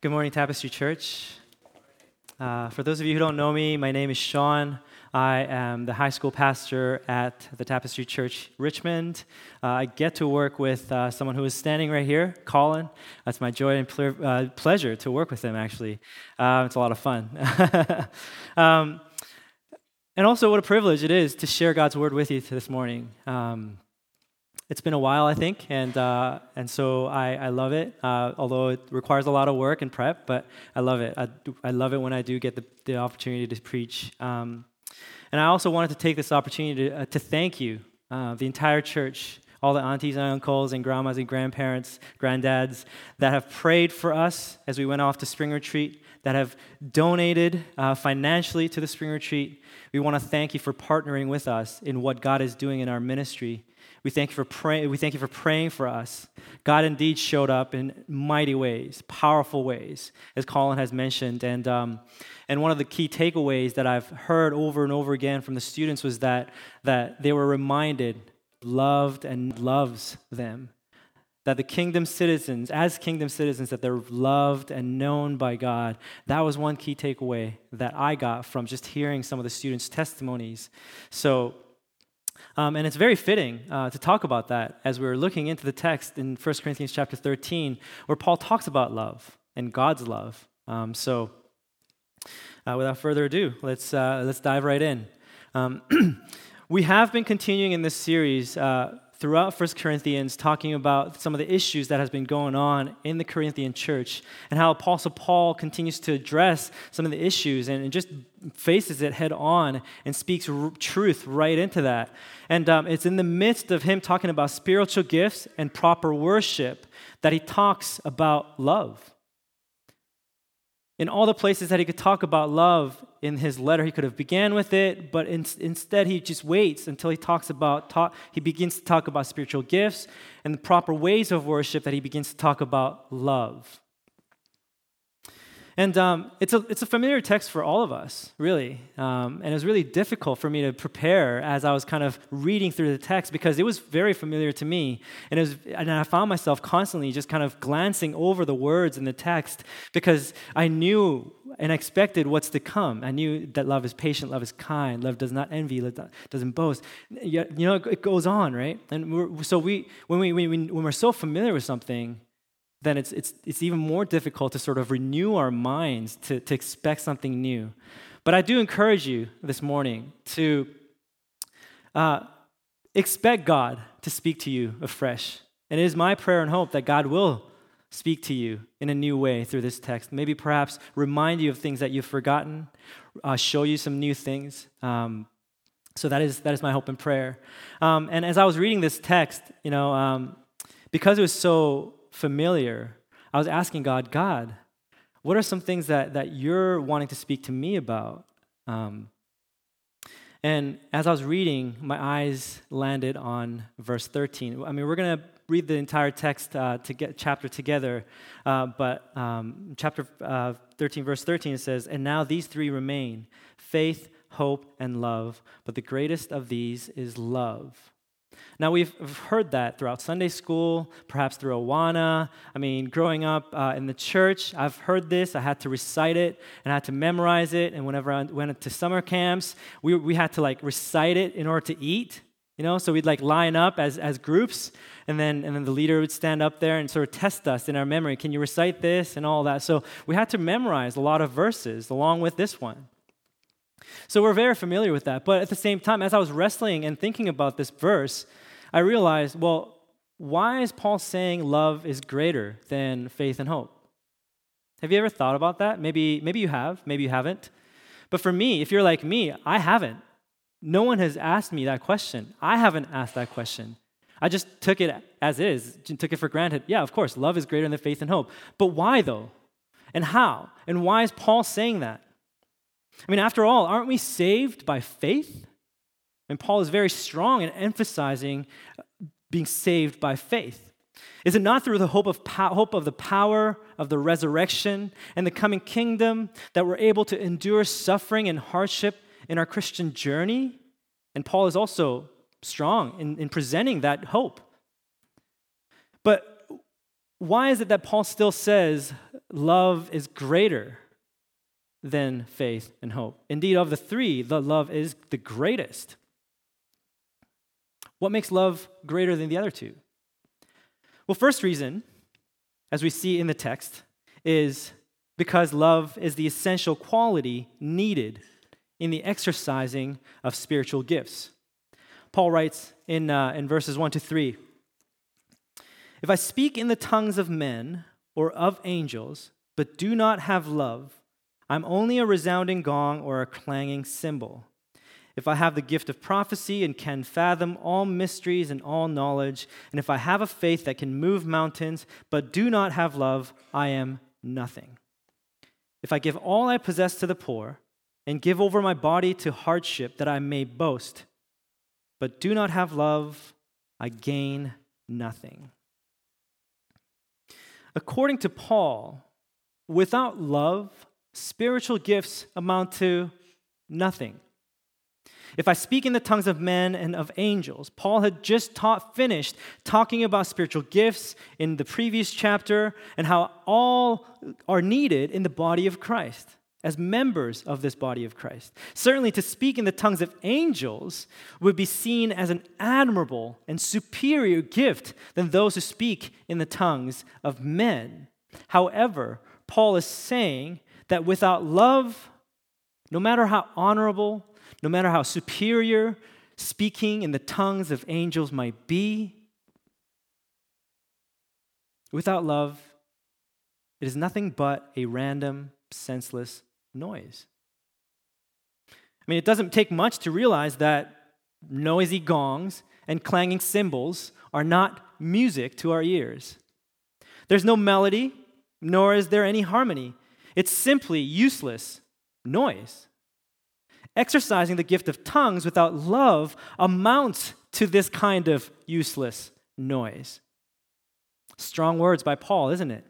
Good morning, Tapestry Church. Uh, for those of you who don't know me, my name is Sean. I am the high school pastor at the Tapestry Church Richmond. Uh, I get to work with uh, someone who is standing right here, Colin. That's my joy and ple- uh, pleasure to work with him, actually. Uh, it's a lot of fun. um, and also, what a privilege it is to share God's word with you this morning. Um, it's been a while, I think, and uh, and so I, I love it. Uh, although it requires a lot of work and prep, but I love it. I, I love it when I do get the, the opportunity to preach. Um, and I also wanted to take this opportunity to, uh, to thank you, uh, the entire church, all the aunties and uncles and grandmas and grandparents, granddads that have prayed for us as we went off to spring retreat, that have donated uh, financially to the spring retreat. We want to thank you for partnering with us in what God is doing in our ministry. We thank you for praying. We thank you for praying for us. God indeed showed up in mighty ways, powerful ways, as Colin has mentioned. And um, and one of the key takeaways that I've heard over and over again from the students was that that they were reminded, loved and loves them. That the kingdom citizens, as kingdom citizens, that they're loved and known by God. That was one key takeaway that I got from just hearing some of the students' testimonies. So um, and it's very fitting uh, to talk about that as we're looking into the text in 1 Corinthians chapter 13, where Paul talks about love and God's love. Um, so, uh, without further ado, let's, uh, let's dive right in. Um, we have been continuing in this series uh, throughout 1 Corinthians talking about some of the issues that has been going on in the Corinthian church and how Apostle Paul continues to address some of the issues and, and just faces it head on and speaks r- truth right into that. And um, it's in the midst of him talking about spiritual gifts and proper worship that he talks about love in all the places that he could talk about love in his letter he could have began with it but in, instead he just waits until he talks about he begins to talk about spiritual gifts and the proper ways of worship that he begins to talk about love and um, it's, a, it's a familiar text for all of us, really. Um, and it was really difficult for me to prepare as I was kind of reading through the text because it was very familiar to me. And, it was, and I found myself constantly just kind of glancing over the words in the text because I knew and expected what's to come. I knew that love is patient, love is kind, love does not envy, love doesn't boast. You know, it goes on, right? And so we, when, we, when we're so familiar with something, then it's, it's, it's even more difficult to sort of renew our minds to, to expect something new. But I do encourage you this morning to uh, expect God to speak to you afresh. And it is my prayer and hope that God will speak to you in a new way through this text. Maybe perhaps remind you of things that you've forgotten, uh, show you some new things. Um, so that is, that is my hope and prayer. Um, and as I was reading this text, you know, um, because it was so familiar, I was asking God, God, what are some things that, that you're wanting to speak to me about? Um, and as I was reading, my eyes landed on verse 13. I mean, we're going to read the entire text uh, to get chapter together, uh, but um, chapter uh, 13, verse 13, it says, And now these three remain faith, hope, and love, but the greatest of these is love. Now, we've heard that throughout Sunday school, perhaps through Awana. I mean, growing up uh, in the church, I've heard this. I had to recite it and I had to memorize it. And whenever I went to summer camps, we, we had to like recite it in order to eat. You know, so we'd like line up as, as groups, and then, and then the leader would stand up there and sort of test us in our memory. Can you recite this and all that? So we had to memorize a lot of verses along with this one. So we're very familiar with that. But at the same time, as I was wrestling and thinking about this verse, I realized, well, why is Paul saying love is greater than faith and hope? Have you ever thought about that? Maybe, maybe you have, maybe you haven't. But for me, if you're like me, I haven't. No one has asked me that question. I haven't asked that question. I just took it as is, took it for granted. Yeah, of course, love is greater than faith and hope. But why though? And how? And why is Paul saying that? I mean, after all, aren't we saved by faith? And Paul is very strong in emphasizing being saved by faith. Is it not through the hope of, po- hope of the power of the resurrection and the coming kingdom that we're able to endure suffering and hardship in our Christian journey? And Paul is also strong in, in presenting that hope. But why is it that Paul still says love is greater than faith and hope? Indeed, of the three, the love is the greatest. What makes love greater than the other two? Well, first reason, as we see in the text, is because love is the essential quality needed in the exercising of spiritual gifts. Paul writes in, uh, in verses 1 to 3 If I speak in the tongues of men or of angels, but do not have love, I'm only a resounding gong or a clanging cymbal. If I have the gift of prophecy and can fathom all mysteries and all knowledge, and if I have a faith that can move mountains, but do not have love, I am nothing. If I give all I possess to the poor and give over my body to hardship that I may boast, but do not have love, I gain nothing. According to Paul, without love, spiritual gifts amount to nothing. If I speak in the tongues of men and of angels, Paul had just taught, finished talking about spiritual gifts in the previous chapter and how all are needed in the body of Christ as members of this body of Christ. Certainly, to speak in the tongues of angels would be seen as an admirable and superior gift than those who speak in the tongues of men. However, Paul is saying that without love, no matter how honorable no matter how superior speaking in the tongues of angels might be, without love, it is nothing but a random, senseless noise. I mean, it doesn't take much to realize that noisy gongs and clanging cymbals are not music to our ears. There's no melody, nor is there any harmony. It's simply useless noise. Exercising the gift of tongues without love amounts to this kind of useless noise. Strong words by Paul, isn't it?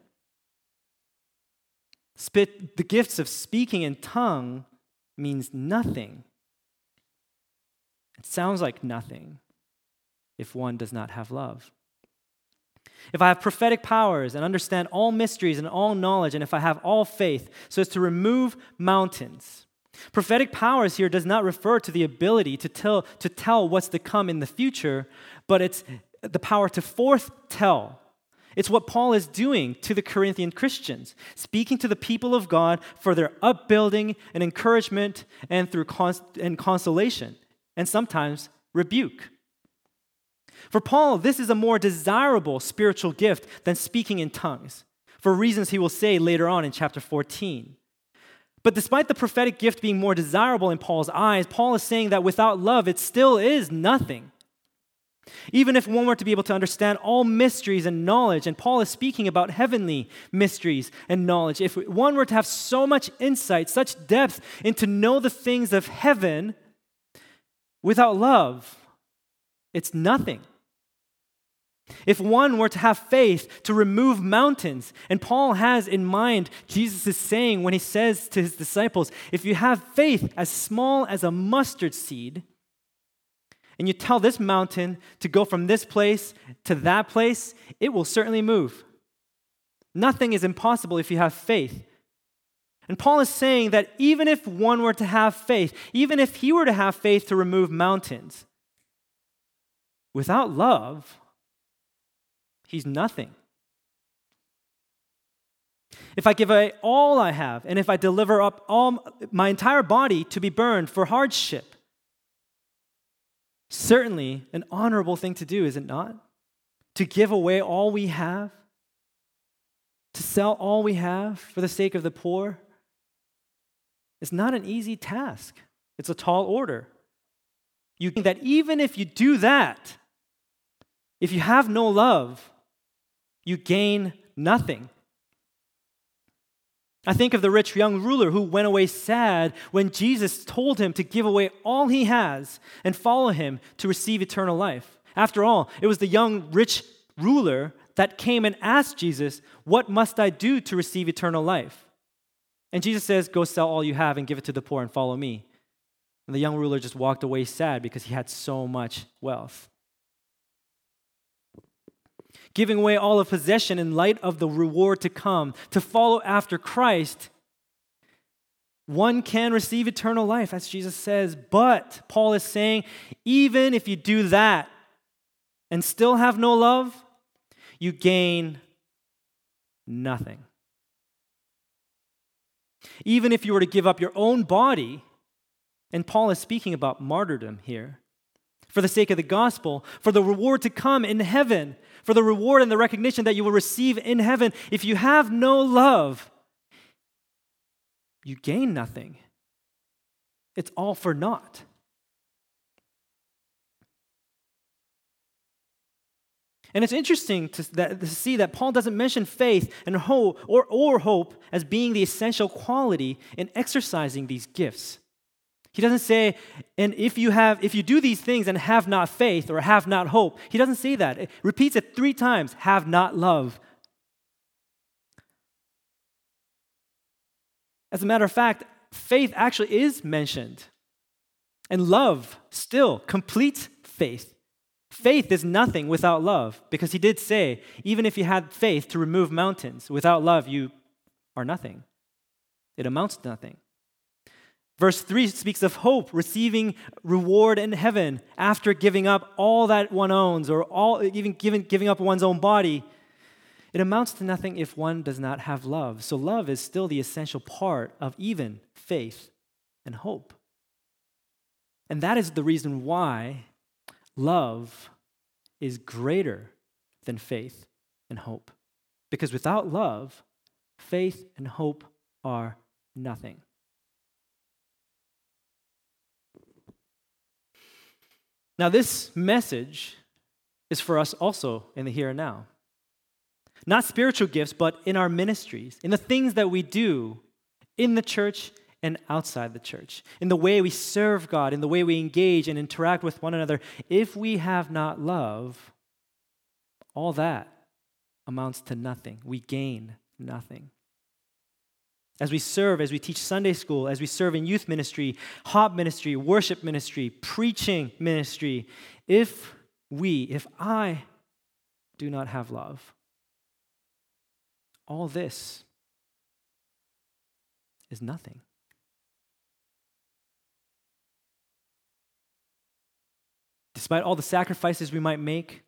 Spit, the gifts of speaking in tongue means nothing. It sounds like nothing if one does not have love. If I have prophetic powers and understand all mysteries and all knowledge, and if I have all faith so as to remove mountains, Prophetic powers here does not refer to the ability to tell, to tell what's to come in the future, but it's the power to foretell. It's what Paul is doing to the Corinthian Christians, speaking to the people of God for their upbuilding and encouragement and through cons- and consolation, and sometimes rebuke. For Paul, this is a more desirable spiritual gift than speaking in tongues, for reasons he will say later on in chapter 14. But despite the prophetic gift being more desirable in Paul's eyes, Paul is saying that without love, it still is nothing. Even if one were to be able to understand all mysteries and knowledge, and Paul is speaking about heavenly mysteries and knowledge, if one were to have so much insight, such depth into know the things of heaven, without love, it's nothing. If one were to have faith to remove mountains, and Paul has in mind Jesus is saying when he says to his disciples, if you have faith as small as a mustard seed, and you tell this mountain to go from this place to that place, it will certainly move. Nothing is impossible if you have faith. And Paul is saying that even if one were to have faith, even if he were to have faith to remove mountains, without love, He's nothing. If I give away all I have, and if I deliver up all my entire body to be burned for hardship, certainly an honorable thing to do, is it not? To give away all we have, to sell all we have for the sake of the poor, is not an easy task. It's a tall order. You think that even if you do that, if you have no love, you gain nothing. I think of the rich young ruler who went away sad when Jesus told him to give away all he has and follow him to receive eternal life. After all, it was the young rich ruler that came and asked Jesus, What must I do to receive eternal life? And Jesus says, Go sell all you have and give it to the poor and follow me. And the young ruler just walked away sad because he had so much wealth. Giving away all of possession in light of the reward to come, to follow after Christ, one can receive eternal life, as Jesus says. But Paul is saying, even if you do that and still have no love, you gain nothing. Even if you were to give up your own body, and Paul is speaking about martyrdom here, for the sake of the gospel, for the reward to come in heaven, for the reward and the recognition that you will receive in heaven, if you have no love, you gain nothing. It's all for naught. And it's interesting to, that, to, see that Paul doesn't mention faith and hope or, or hope as being the essential quality in exercising these gifts. He doesn't say, and if you have, if you do these things and have not faith or have not hope, he doesn't say that. It repeats it three times, have not love. As a matter of fact, faith actually is mentioned. And love still completes faith. Faith is nothing without love, because he did say, even if you had faith to remove mountains, without love, you are nothing. It amounts to nothing. Verse 3 speaks of hope, receiving reward in heaven after giving up all that one owns, or all, even giving, giving up one's own body. It amounts to nothing if one does not have love. So, love is still the essential part of even faith and hope. And that is the reason why love is greater than faith and hope. Because without love, faith and hope are nothing. Now, this message is for us also in the here and now. Not spiritual gifts, but in our ministries, in the things that we do in the church and outside the church, in the way we serve God, in the way we engage and interact with one another. If we have not love, all that amounts to nothing. We gain nothing. As we serve, as we teach Sunday school, as we serve in youth ministry, hop ministry, worship ministry, preaching ministry, if we, if I do not have love, all this is nothing. Despite all the sacrifices we might make,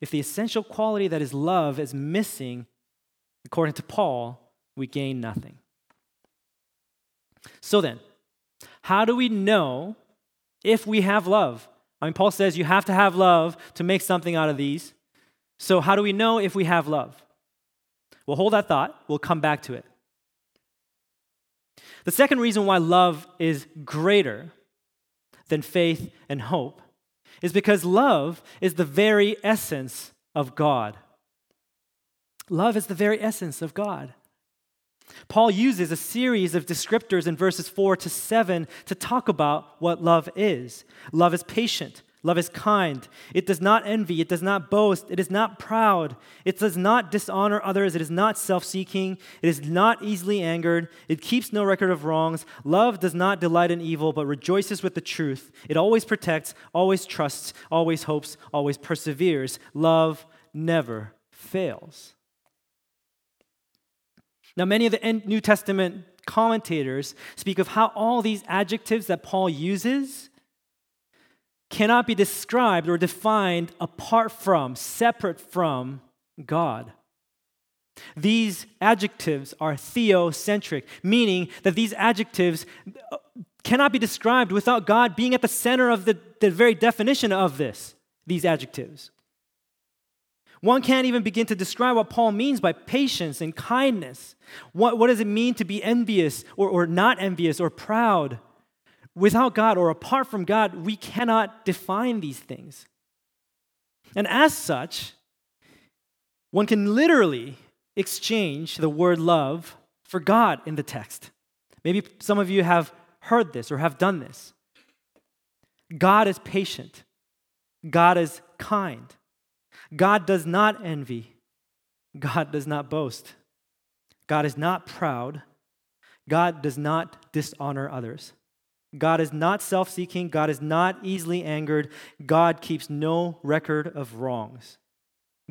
if the essential quality that is love is missing, according to Paul, we gain nothing. So then, how do we know if we have love? I mean, Paul says you have to have love to make something out of these. So, how do we know if we have love? We'll hold that thought, we'll come back to it. The second reason why love is greater than faith and hope is because love is the very essence of God. Love is the very essence of God. Paul uses a series of descriptors in verses 4 to 7 to talk about what love is. Love is patient. Love is kind. It does not envy. It does not boast. It is not proud. It does not dishonor others. It is not self seeking. It is not easily angered. It keeps no record of wrongs. Love does not delight in evil, but rejoices with the truth. It always protects, always trusts, always hopes, always perseveres. Love never fails. Now, many of the New Testament commentators speak of how all these adjectives that Paul uses cannot be described or defined apart from, separate from God. These adjectives are theocentric, meaning that these adjectives uh, cannot be described without God being at the center of the, the very definition of this, these adjectives. One can't even begin to describe what Paul means by patience and kindness. What, what does it mean to be envious or, or not envious or proud? Without God or apart from God, we cannot define these things. And as such, one can literally exchange the word love for God in the text. Maybe some of you have heard this or have done this. God is patient, God is kind. God does not envy. God does not boast. God is not proud. God does not dishonor others. God is not self seeking. God is not easily angered. God keeps no record of wrongs.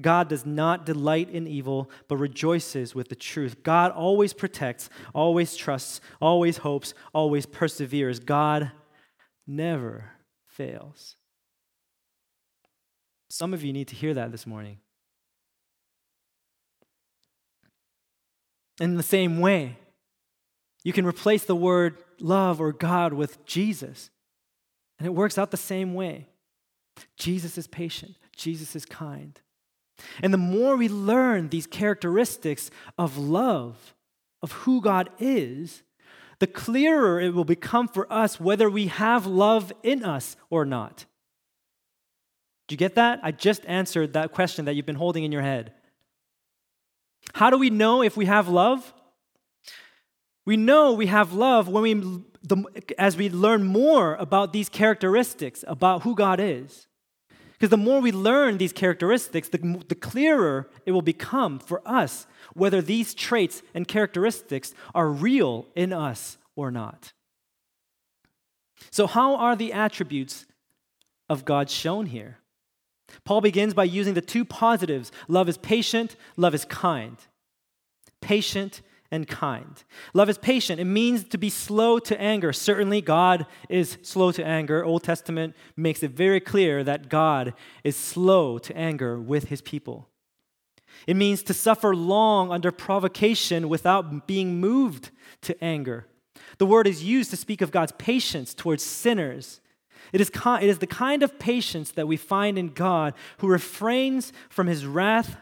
God does not delight in evil, but rejoices with the truth. God always protects, always trusts, always hopes, always perseveres. God never fails. Some of you need to hear that this morning. In the same way, you can replace the word love or God with Jesus, and it works out the same way. Jesus is patient, Jesus is kind. And the more we learn these characteristics of love, of who God is, the clearer it will become for us whether we have love in us or not. Do you get that? I just answered that question that you've been holding in your head. How do we know if we have love? We know we have love when we, the, as we learn more about these characteristics, about who God is. Because the more we learn these characteristics, the, the clearer it will become for us whether these traits and characteristics are real in us or not. So, how are the attributes of God shown here? Paul begins by using the two positives love is patient, love is kind. Patient and kind. Love is patient. It means to be slow to anger. Certainly, God is slow to anger. Old Testament makes it very clear that God is slow to anger with his people. It means to suffer long under provocation without being moved to anger. The word is used to speak of God's patience towards sinners. It is, it is the kind of patience that we find in God who refrains from his wrath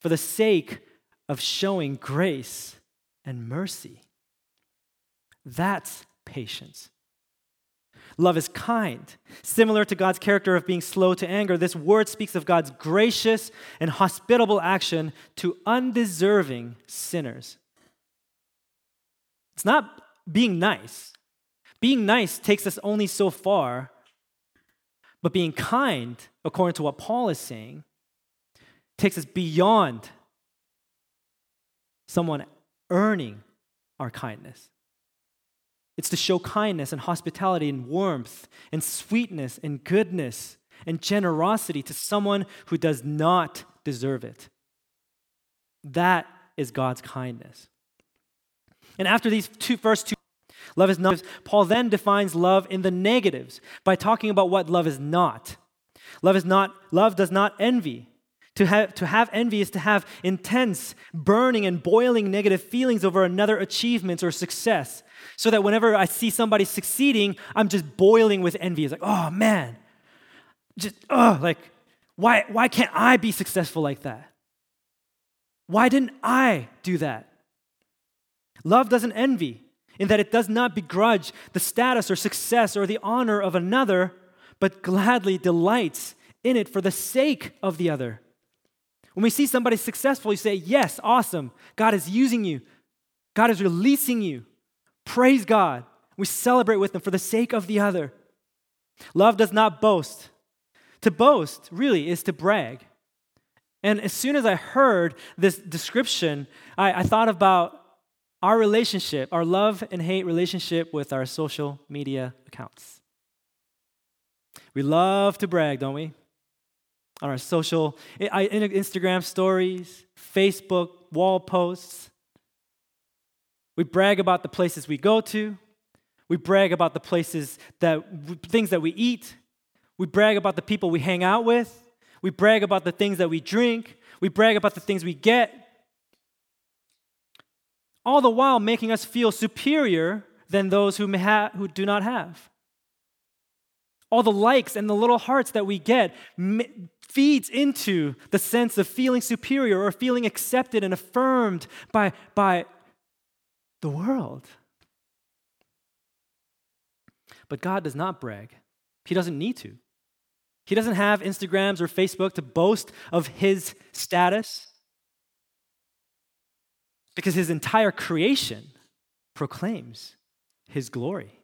for the sake of showing grace and mercy. That's patience. Love is kind. Similar to God's character of being slow to anger, this word speaks of God's gracious and hospitable action to undeserving sinners. It's not being nice. Being nice takes us only so far, but being kind, according to what Paul is saying, takes us beyond someone earning our kindness. It's to show kindness and hospitality and warmth and sweetness and goodness and generosity to someone who does not deserve it. That is God's kindness. And after these two first two love is not Paul then defines love in the negatives by talking about what love is not. Love is not love does not envy. To have, to have envy is to have intense, burning, and boiling negative feelings over another achievement or success. So that whenever I see somebody succeeding, I'm just boiling with envy. It's like, oh man, just, oh, like, why, why can't I be successful like that? Why didn't I do that? Love doesn't envy, in that it does not begrudge the status or success or the honor of another, but gladly delights in it for the sake of the other. When we see somebody successful, you say, Yes, awesome. God is using you, God is releasing you. Praise God. We celebrate with them for the sake of the other. Love does not boast. To boast, really, is to brag. And as soon as I heard this description, I, I thought about our relationship, our love and hate relationship with our social media accounts. We love to brag, don't we? on our social Instagram stories, Facebook wall posts. We brag about the places we go to. We brag about the places that things that we eat. We brag about the people we hang out with. We brag about the things that we drink. We brag about the things we get. All the while making us feel superior than those who, ha- who do not have. All the likes and the little hearts that we get feeds into the sense of feeling superior or feeling accepted and affirmed by, by the world. But God does not brag, He doesn't need to. He doesn't have Instagrams or Facebook to boast of His status because His entire creation proclaims His glory.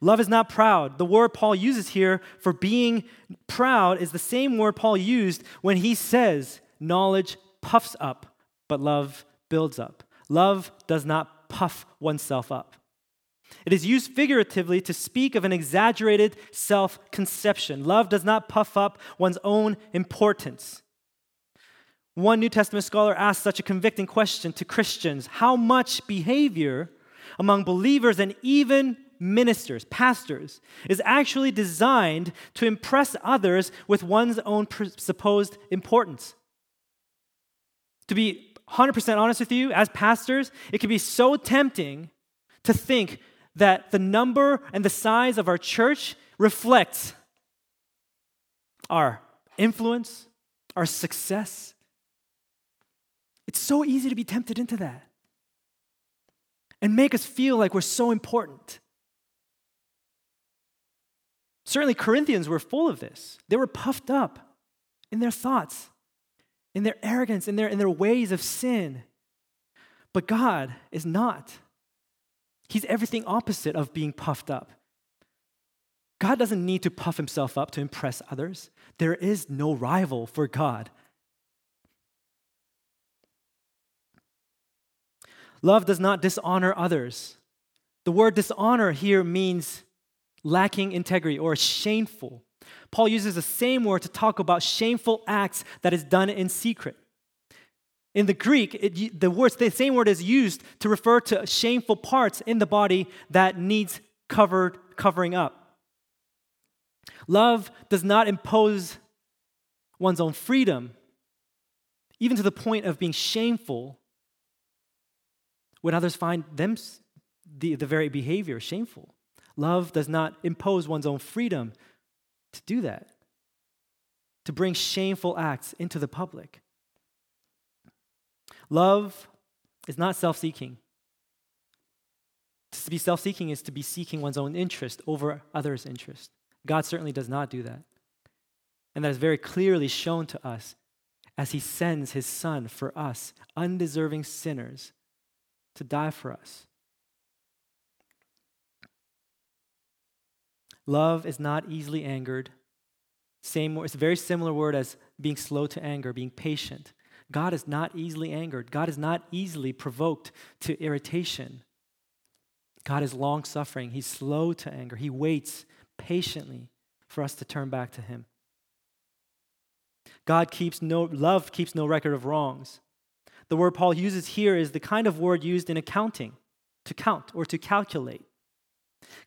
Love is not proud. The word Paul uses here for being proud is the same word Paul used when he says, Knowledge puffs up, but love builds up. Love does not puff oneself up. It is used figuratively to speak of an exaggerated self conception. Love does not puff up one's own importance. One New Testament scholar asked such a convicting question to Christians How much behavior among believers and even ministers, pastors, is actually designed to impress others with one's own supposed importance? To be 100% honest with you, as pastors, it can be so tempting to think that the number and the size of our church reflects our influence, our success. It's so easy to be tempted into that and make us feel like we're so important. Certainly, Corinthians were full of this. They were puffed up in their thoughts, in their arrogance, in their, in their ways of sin. But God is not. He's everything opposite of being puffed up. God doesn't need to puff himself up to impress others. There is no rival for God. Love does not dishonor others. The word dishonor here means lacking integrity or shameful. Paul uses the same word to talk about shameful acts that is done in secret. In the Greek, it, the, word, the same word is used to refer to shameful parts in the body that needs covered, covering up. Love does not impose one's own freedom, even to the point of being shameful when others find them the, the very behavior shameful. Love does not impose one's own freedom to do that, to bring shameful acts into the public. Love is not self seeking. To be self seeking is to be seeking one's own interest over others' interest. God certainly does not do that. And that is very clearly shown to us as He sends His Son for us, undeserving sinners, to die for us. Love is not easily angered. Same, it's a very similar word as being slow to anger, being patient. God is not easily angered. God is not easily provoked to irritation. God is long suffering. He's slow to anger. He waits patiently for us to turn back to Him. God keeps no, love keeps no record of wrongs. The word Paul uses here is the kind of word used in accounting to count or to calculate.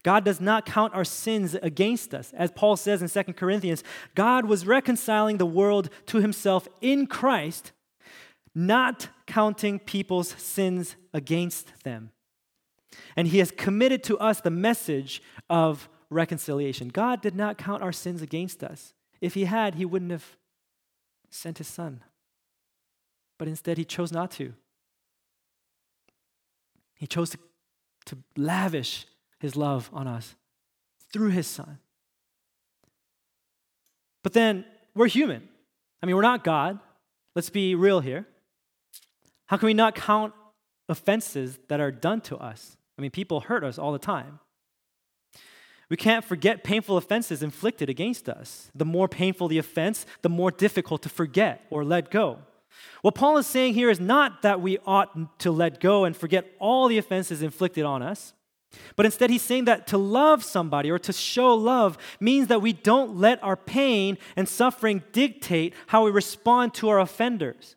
God does not count our sins against us. As Paul says in 2 Corinthians, God was reconciling the world to himself in Christ, not counting people's sins against them. And he has committed to us the message of reconciliation. God did not count our sins against us. If he had, he wouldn't have sent his son. But instead, he chose not to. He chose to, to lavish his love on us through his son. But then we're human. I mean, we're not God. Let's be real here. How can we not count offenses that are done to us? I mean, people hurt us all the time. We can't forget painful offenses inflicted against us. The more painful the offense, the more difficult to forget or let go. What Paul is saying here is not that we ought to let go and forget all the offenses inflicted on us. But instead, he's saying that to love somebody or to show love means that we don't let our pain and suffering dictate how we respond to our offenders.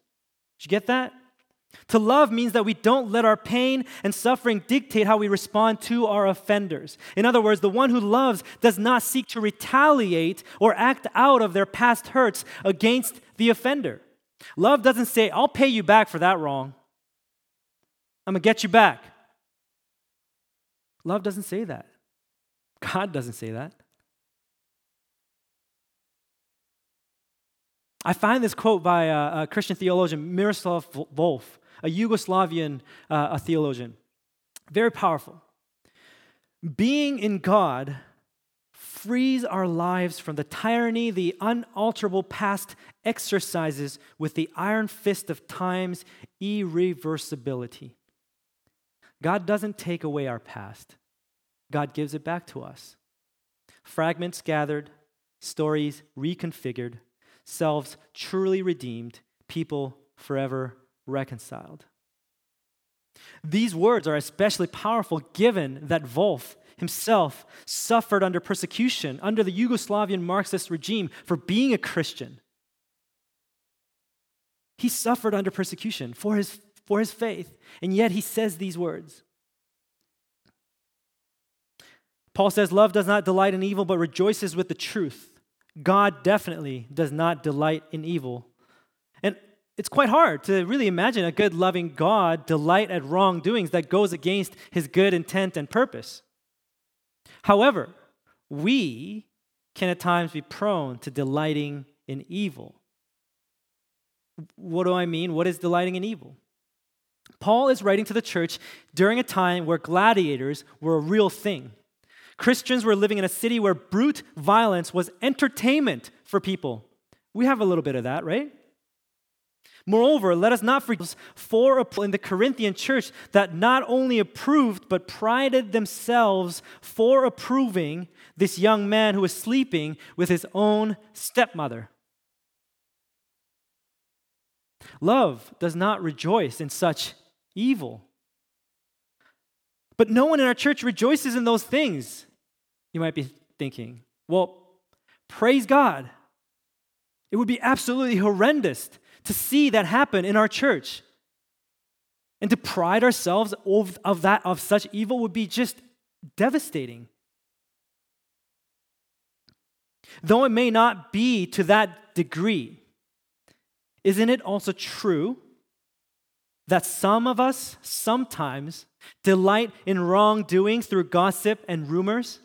Did you get that? To love means that we don't let our pain and suffering dictate how we respond to our offenders. In other words, the one who loves does not seek to retaliate or act out of their past hurts against the offender. Love doesn't say, I'll pay you back for that wrong. I'm going to get you back. Love doesn't say that. God doesn't say that. I find this quote by a, a Christian theologian, Miroslav Volf, a Yugoslavian uh, a theologian. Very powerful. Being in God frees our lives from the tyranny the unalterable past exercises with the iron fist of time's irreversibility. God doesn't take away our past, God gives it back to us. Fragments gathered, stories reconfigured, selves truly redeemed, people forever reconciled. These words are especially powerful given that Volf himself suffered under persecution under the Yugoslavian Marxist regime for being a Christian. He suffered under persecution for his, for his faith, and yet he says these words. Paul says, Love does not delight in evil, but rejoices with the truth. God definitely does not delight in evil. And it's quite hard to really imagine a good, loving God delight at wrongdoings that goes against his good intent and purpose. However, we can at times be prone to delighting in evil. What do I mean? What is delighting in evil? Paul is writing to the church during a time where gladiators were a real thing. Christians were living in a city where brute violence was entertainment for people. We have a little bit of that, right? Moreover, let us not forget for in the Corinthian church that not only approved but prided themselves for approving this young man who was sleeping with his own stepmother. Love does not rejoice in such evil. But no one in our church rejoices in those things. You might be thinking, well, praise God. It would be absolutely horrendous to see that happen in our church. And to pride ourselves of, of that of such evil would be just devastating. Though it may not be to that degree, isn't it also true that some of us sometimes delight in wrongdoing through gossip and rumors?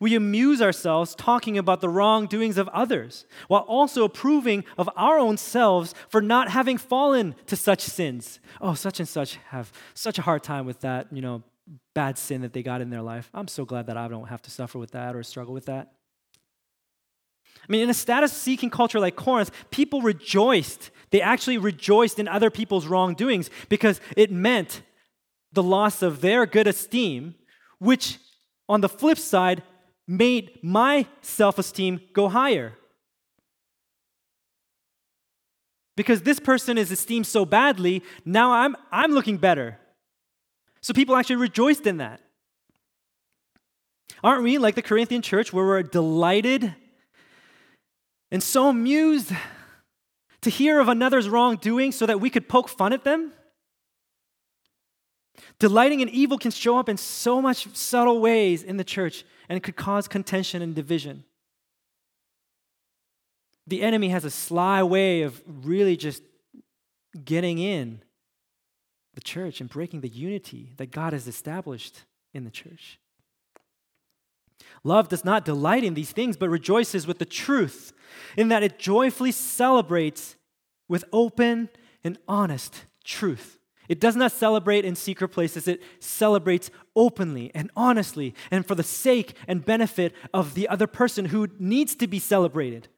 We amuse ourselves talking about the wrongdoings of others while also approving of our own selves for not having fallen to such sins. Oh, such and such have such a hard time with that, you know, bad sin that they got in their life. I'm so glad that I don't have to suffer with that or struggle with that. I mean, in a status seeking culture like Corinth, people rejoiced. They actually rejoiced in other people's wrongdoings because it meant the loss of their good esteem, which on the flip side made my self esteem go higher. Because this person is esteemed so badly, now I'm, I'm looking better. So people actually rejoiced in that. Aren't we like the Corinthian church where we're delighted and so amused to hear of another's wrongdoing so that we could poke fun at them? Delighting in evil can show up in so much subtle ways in the church and it could cause contention and division. The enemy has a sly way of really just getting in the church and breaking the unity that God has established in the church. Love does not delight in these things, but rejoices with the truth, in that it joyfully celebrates with open and honest truth. It does not celebrate in secret places, it celebrates openly and honestly and for the sake and benefit of the other person who needs to be celebrated.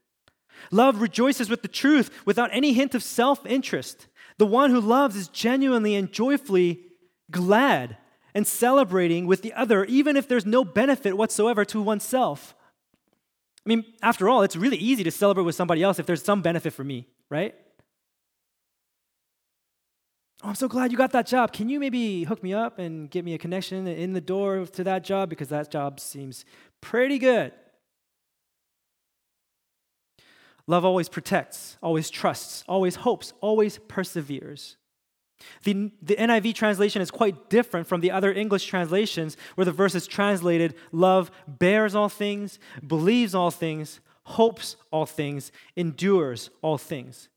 Love rejoices with the truth without any hint of self interest. The one who loves is genuinely and joyfully glad and celebrating with the other, even if there's no benefit whatsoever to oneself. I mean, after all, it's really easy to celebrate with somebody else if there's some benefit for me, right? Oh, I'm so glad you got that job. Can you maybe hook me up and get me a connection in the door to that job? Because that job seems pretty good. Love always protects, always trusts, always hopes, always perseveres. The, the NIV translation is quite different from the other English translations where the verse is translated love bears all things, believes all things, hopes all things, endures all things.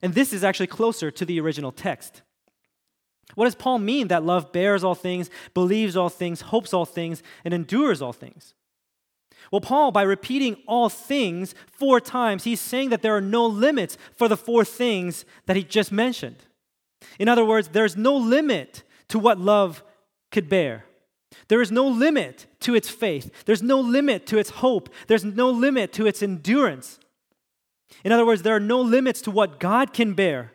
And this is actually closer to the original text. What does Paul mean that love bears all things, believes all things, hopes all things, and endures all things? Well, Paul, by repeating all things four times, he's saying that there are no limits for the four things that he just mentioned. In other words, there's no limit to what love could bear. There is no limit to its faith. There's no limit to its hope. There's no limit to its endurance. In other words, there are no limits to what God can bear.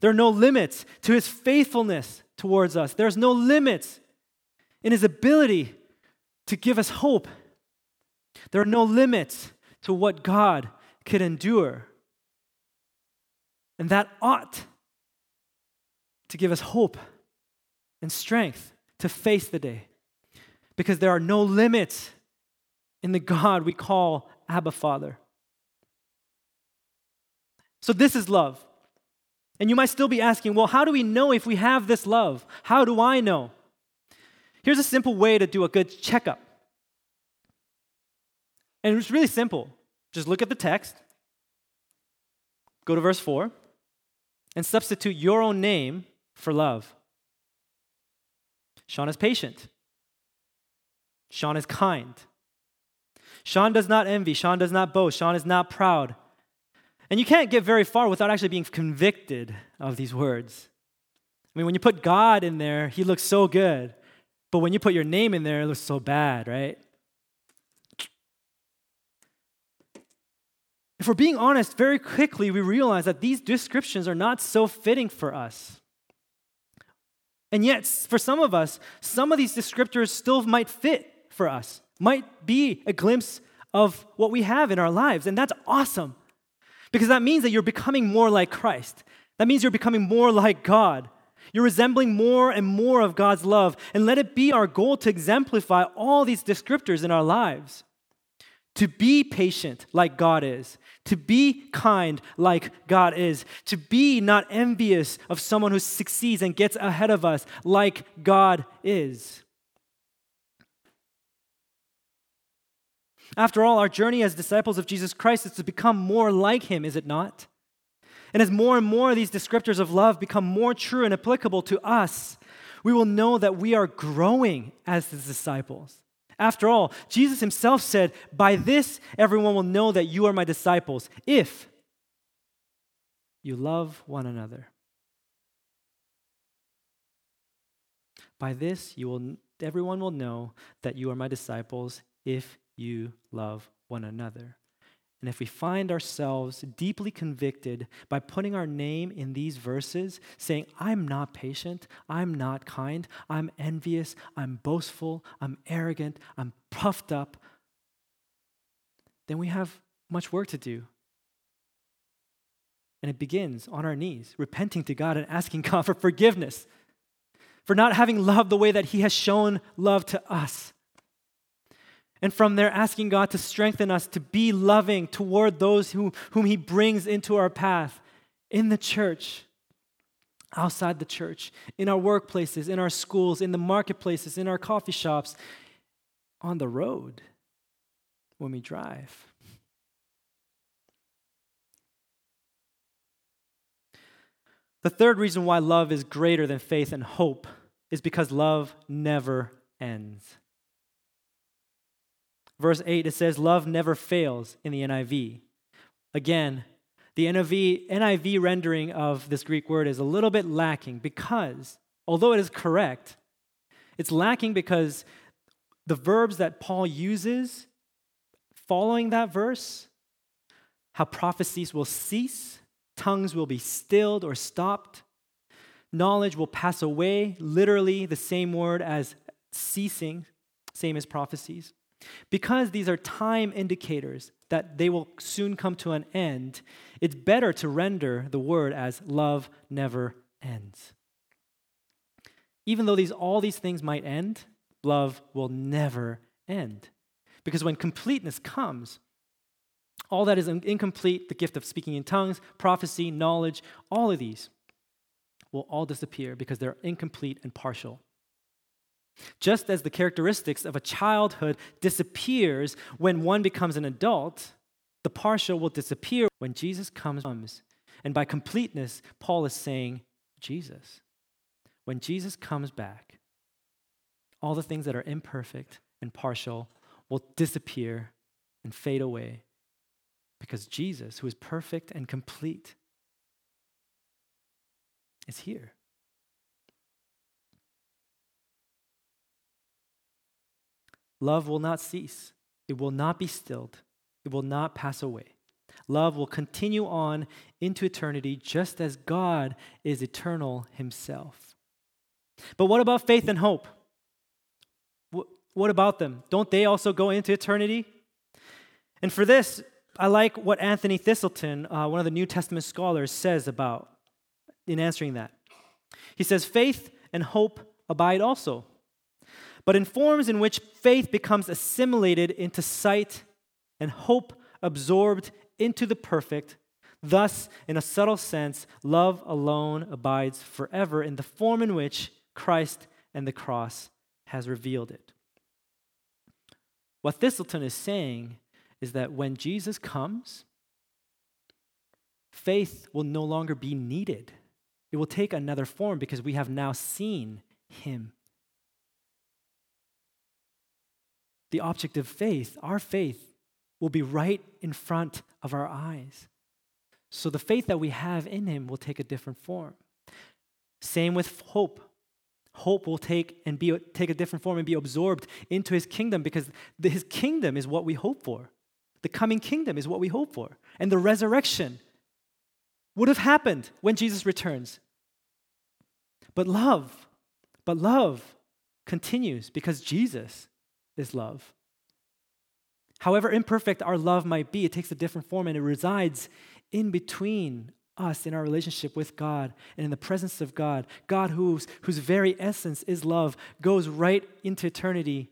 There are no limits to his faithfulness towards us. There's no limits in his ability to give us hope. There are no limits to what God could endure. And that ought to give us hope and strength to face the day. Because there are no limits in the God we call Abba Father. So, this is love. And you might still be asking, well, how do we know if we have this love? How do I know? Here's a simple way to do a good checkup. And it's really simple. Just look at the text, go to verse 4, and substitute your own name for love. Sean is patient. Sean is kind. Sean does not envy. Sean does not boast. Sean is not proud. And you can't get very far without actually being convicted of these words. I mean, when you put God in there, he looks so good. But when you put your name in there, it looks so bad, right? If we're being honest, very quickly we realize that these descriptions are not so fitting for us. And yet, for some of us, some of these descriptors still might fit for us, might be a glimpse of what we have in our lives. And that's awesome because that means that you're becoming more like Christ. That means you're becoming more like God. You're resembling more and more of God's love. And let it be our goal to exemplify all these descriptors in our lives to be patient like God is, to be kind like God is, to be not envious of someone who succeeds and gets ahead of us like God is. After all, our journey as disciples of Jesus Christ is to become more like Him, is it not? And as more and more of these descriptors of love become more true and applicable to us, we will know that we are growing as His disciples. After all, Jesus himself said, By this everyone will know that you are my disciples, if you love one another. By this you will everyone will know that you are my disciples if you love one another. And if we find ourselves deeply convicted by putting our name in these verses, saying, I'm not patient, I'm not kind, I'm envious, I'm boastful, I'm arrogant, I'm puffed up, then we have much work to do. And it begins on our knees, repenting to God and asking God for forgiveness for not having loved the way that He has shown love to us. And from there, asking God to strengthen us to be loving toward those who, whom He brings into our path in the church, outside the church, in our workplaces, in our schools, in the marketplaces, in our coffee shops, on the road when we drive. The third reason why love is greater than faith and hope is because love never ends. Verse 8, it says, Love never fails in the NIV. Again, the NIV, NIV rendering of this Greek word is a little bit lacking because, although it is correct, it's lacking because the verbs that Paul uses following that verse, how prophecies will cease, tongues will be stilled or stopped, knowledge will pass away, literally the same word as ceasing, same as prophecies. Because these are time indicators that they will soon come to an end, it's better to render the word as love never ends. Even though these, all these things might end, love will never end. Because when completeness comes, all that is incomplete, the gift of speaking in tongues, prophecy, knowledge, all of these will all disappear because they're incomplete and partial. Just as the characteristics of a childhood disappears when one becomes an adult, the partial will disappear when Jesus comes. And by completeness, Paul is saying Jesus. When Jesus comes back, all the things that are imperfect and partial will disappear and fade away because Jesus, who is perfect and complete, is here. Love will not cease, it will not be stilled, it will not pass away. Love will continue on into eternity just as God is eternal himself. But what about faith and hope? What about them? Don't they also go into eternity? And for this, I like what Anthony Thiselton, uh, one of the New Testament scholars, says about in answering that. He says, Faith and hope abide also. But in forms in which faith becomes assimilated into sight and hope absorbed into the perfect, thus, in a subtle sense, love alone abides forever in the form in which Christ and the cross has revealed it. What Thiselton is saying is that when Jesus comes, faith will no longer be needed. It will take another form because we have now seen him. The object of faith, our faith, will be right in front of our eyes. So the faith that we have in him will take a different form. Same with hope. Hope will take and be take a different form and be absorbed into his kingdom because his kingdom is what we hope for. The coming kingdom is what we hope for. And the resurrection would have happened when Jesus returns. But love, but love continues because Jesus is love. However imperfect our love might be, it takes a different form and it resides in between us in our relationship with God and in the presence of God. God, whose, whose very essence is love, goes right into eternity.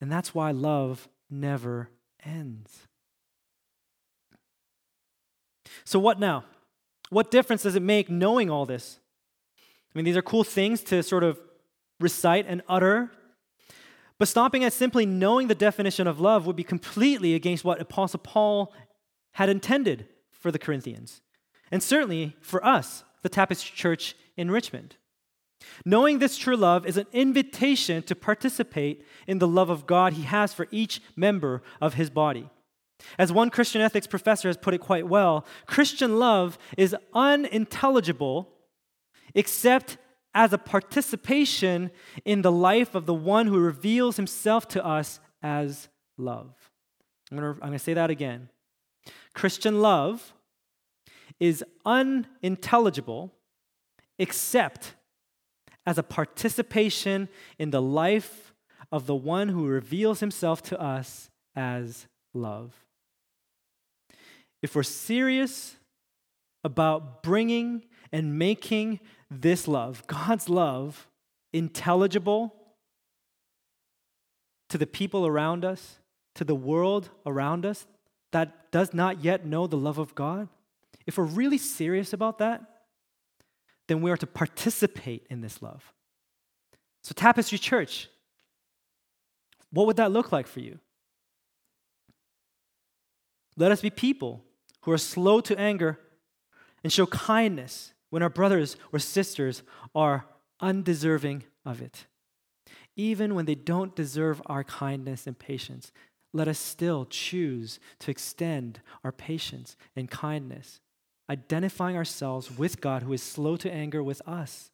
And that's why love never ends. So, what now? What difference does it make knowing all this? I mean, these are cool things to sort of recite and utter. But stopping at simply knowing the definition of love would be completely against what Apostle Paul had intended for the Corinthians, and certainly for us, the Tapestry Church in Richmond. Knowing this true love is an invitation to participate in the love of God he has for each member of his body. As one Christian ethics professor has put it quite well, Christian love is unintelligible except as a participation in the life of the one who reveals himself to us as love. I'm going to, say that again. Christian love is unintelligible except as a participation in the life of the one who reveals himself to us as love. If we're serious about bringing and making this love, God's love, intelligible to the people around us, to the world around us that does not yet know the love of God, if we're really serious about that, then we are to participate in this love. So, Tapestry Church, what would that look like for you? Let us be people who are slow to anger and show kindness when our brothers or sisters are undeserving of it. Even when they don't deserve our kindness and patience, let us still choose to extend our patience and kindness, identifying ourselves with God who is slow to anger with us.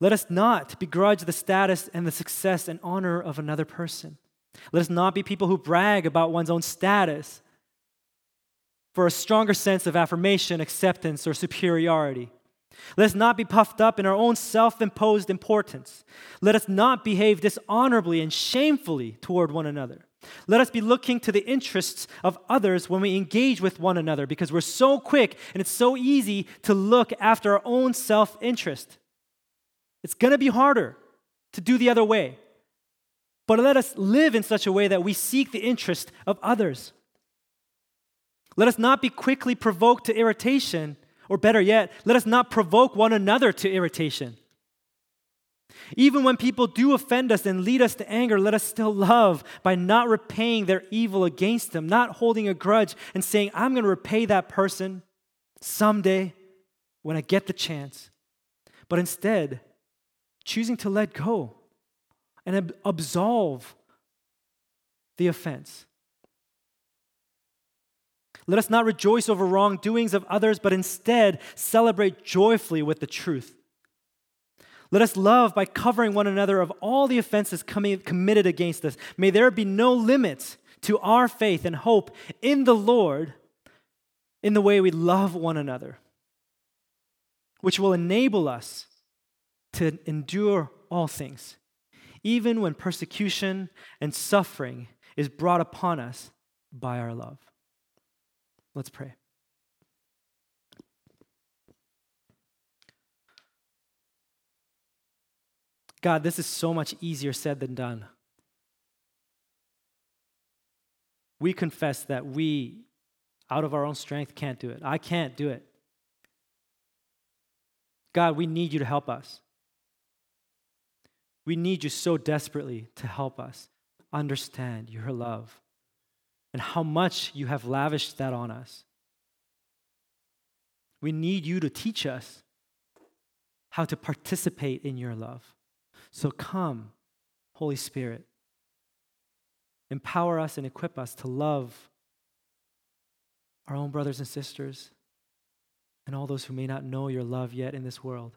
Let us not begrudge the status and the success and honor of another person. Let us not be people who brag about one's own status for a stronger sense of affirmation, acceptance, or superiority. Let us not be puffed up in our own self imposed importance. Let us not behave dishonorably and shamefully toward one another. Let us be looking to the interests of others when we engage with one another because we're so quick and it's so easy to look after our own self interest. It's going to be harder to do the other way. But let us live in such a way that we seek the interest of others. Let us not be quickly provoked to irritation, or better yet, let us not provoke one another to irritation. Even when people do offend us and lead us to anger, let us still love by not repaying their evil against them, not holding a grudge and saying, I'm going to repay that person someday when I get the chance. But instead, choosing to let go and absolve the offense. Let us not rejoice over wrongdoings of others, but instead celebrate joyfully with the truth. Let us love by covering one another of all the offenses committed against us. May there be no limits to our faith and hope in the Lord in the way we love one another, which will enable us to endure all things even when persecution and suffering is brought upon us by our love. Let's pray. God, this is so much easier said than done. We confess that we, out of our own strength, can't do it. I can't do it. God, we need you to help us. We need you so desperately to help us understand your love and how much you have lavished that on us. We need you to teach us how to participate in your love. So come, Holy Spirit, empower us and equip us to love our own brothers and sisters and all those who may not know your love yet in this world.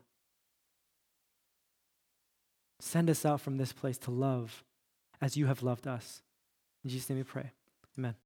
Send us out from this place to love as you have loved us. In Jesus' name we pray. Amen.